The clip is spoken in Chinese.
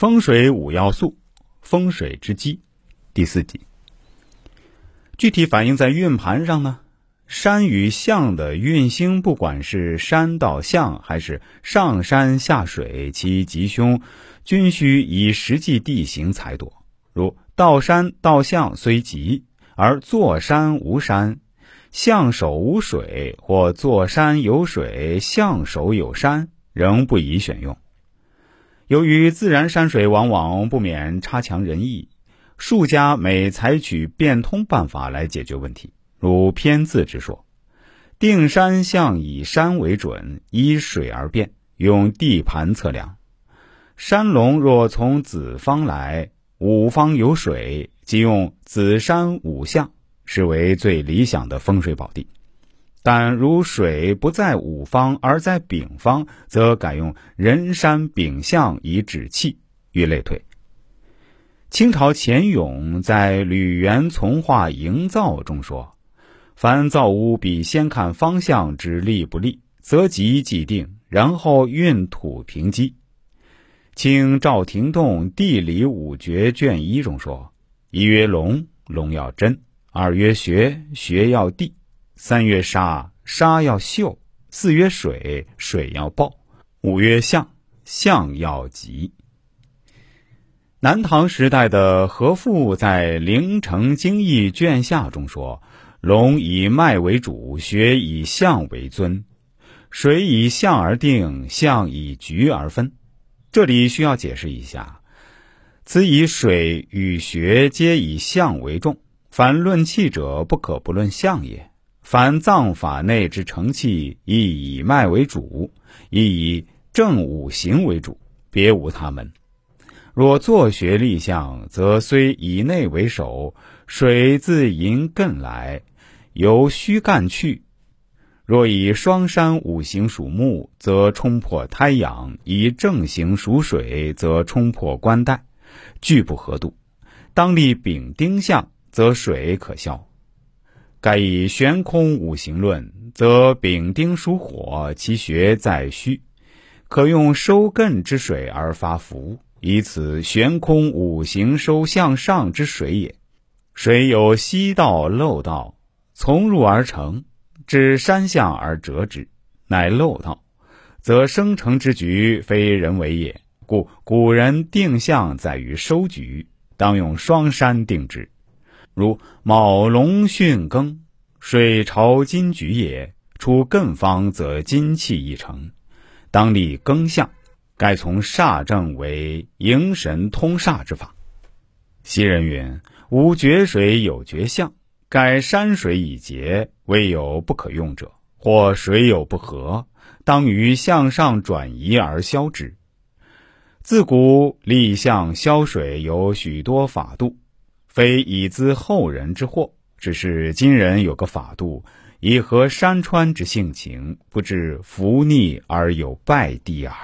风水五要素，风水之基，第四集。具体反映在运盘上呢？山与象的运星，不管是山到象，还是上山下水，其吉凶均需以实际地形裁夺。如到山到象虽吉，而坐山无山，象手无水，或坐山有水，象手有山，仍不宜选用。由于自然山水往往不免差强人意，术家每采取变通办法来解决问题。如偏字之说，定山象以山为准，依水而变，用地盘测量。山龙若从子方来，五方有水，即用子山五象，是为最理想的风水宝地。但如水不在五方而在丙方，则改用人山丙象以止气，欲类推。清朝钱勇在《吕元从化营造》中说：“凡造屋，必先看方向之利不利，择吉即定，然后运土平基。”清赵廷栋《地理五诀》卷一中说：“一曰龙，龙要真；二曰学，学要地。”三月沙，沙要秀；四月水，水要暴；五月象，象要吉。南唐时代的何复在《灵城经义》卷下中说：“龙以脉为主，学以象为尊，水以象而定，象以局而分。”这里需要解释一下，此以水与学皆以象为重，凡论气者，不可不论象也。凡藏法内之成器，亦以脉为主，亦以正五行为主，别无他门。若作学立象，则虽以内为首，水自引艮来，由虚干去；若以双山五行属木，则冲破胎阳；以正行属水，则冲破官带，俱不合度。当立丙丁象，则水可消。盖以悬空五行论，则丙丁属火，其穴在虚，可用收艮之水而发福，以此悬空五行收向上之水也。水有溪道漏道，从入而成，至山向而折之，乃漏道，则生成之局非人为也。故古人定向在于收局，当用双山定之。如卯龙巽庚，水朝金局也。出艮方，则金气已成，当立庚相。该从煞正为迎神通煞之法。昔人云：“无绝水有绝象，盖山水已竭，未有不可用者；或水有不和，当于向上转移而消之。”自古立象消水有许多法度。非以资后人之祸，只是今人有个法度，以合山川之性情，不至伏逆而有败地耳。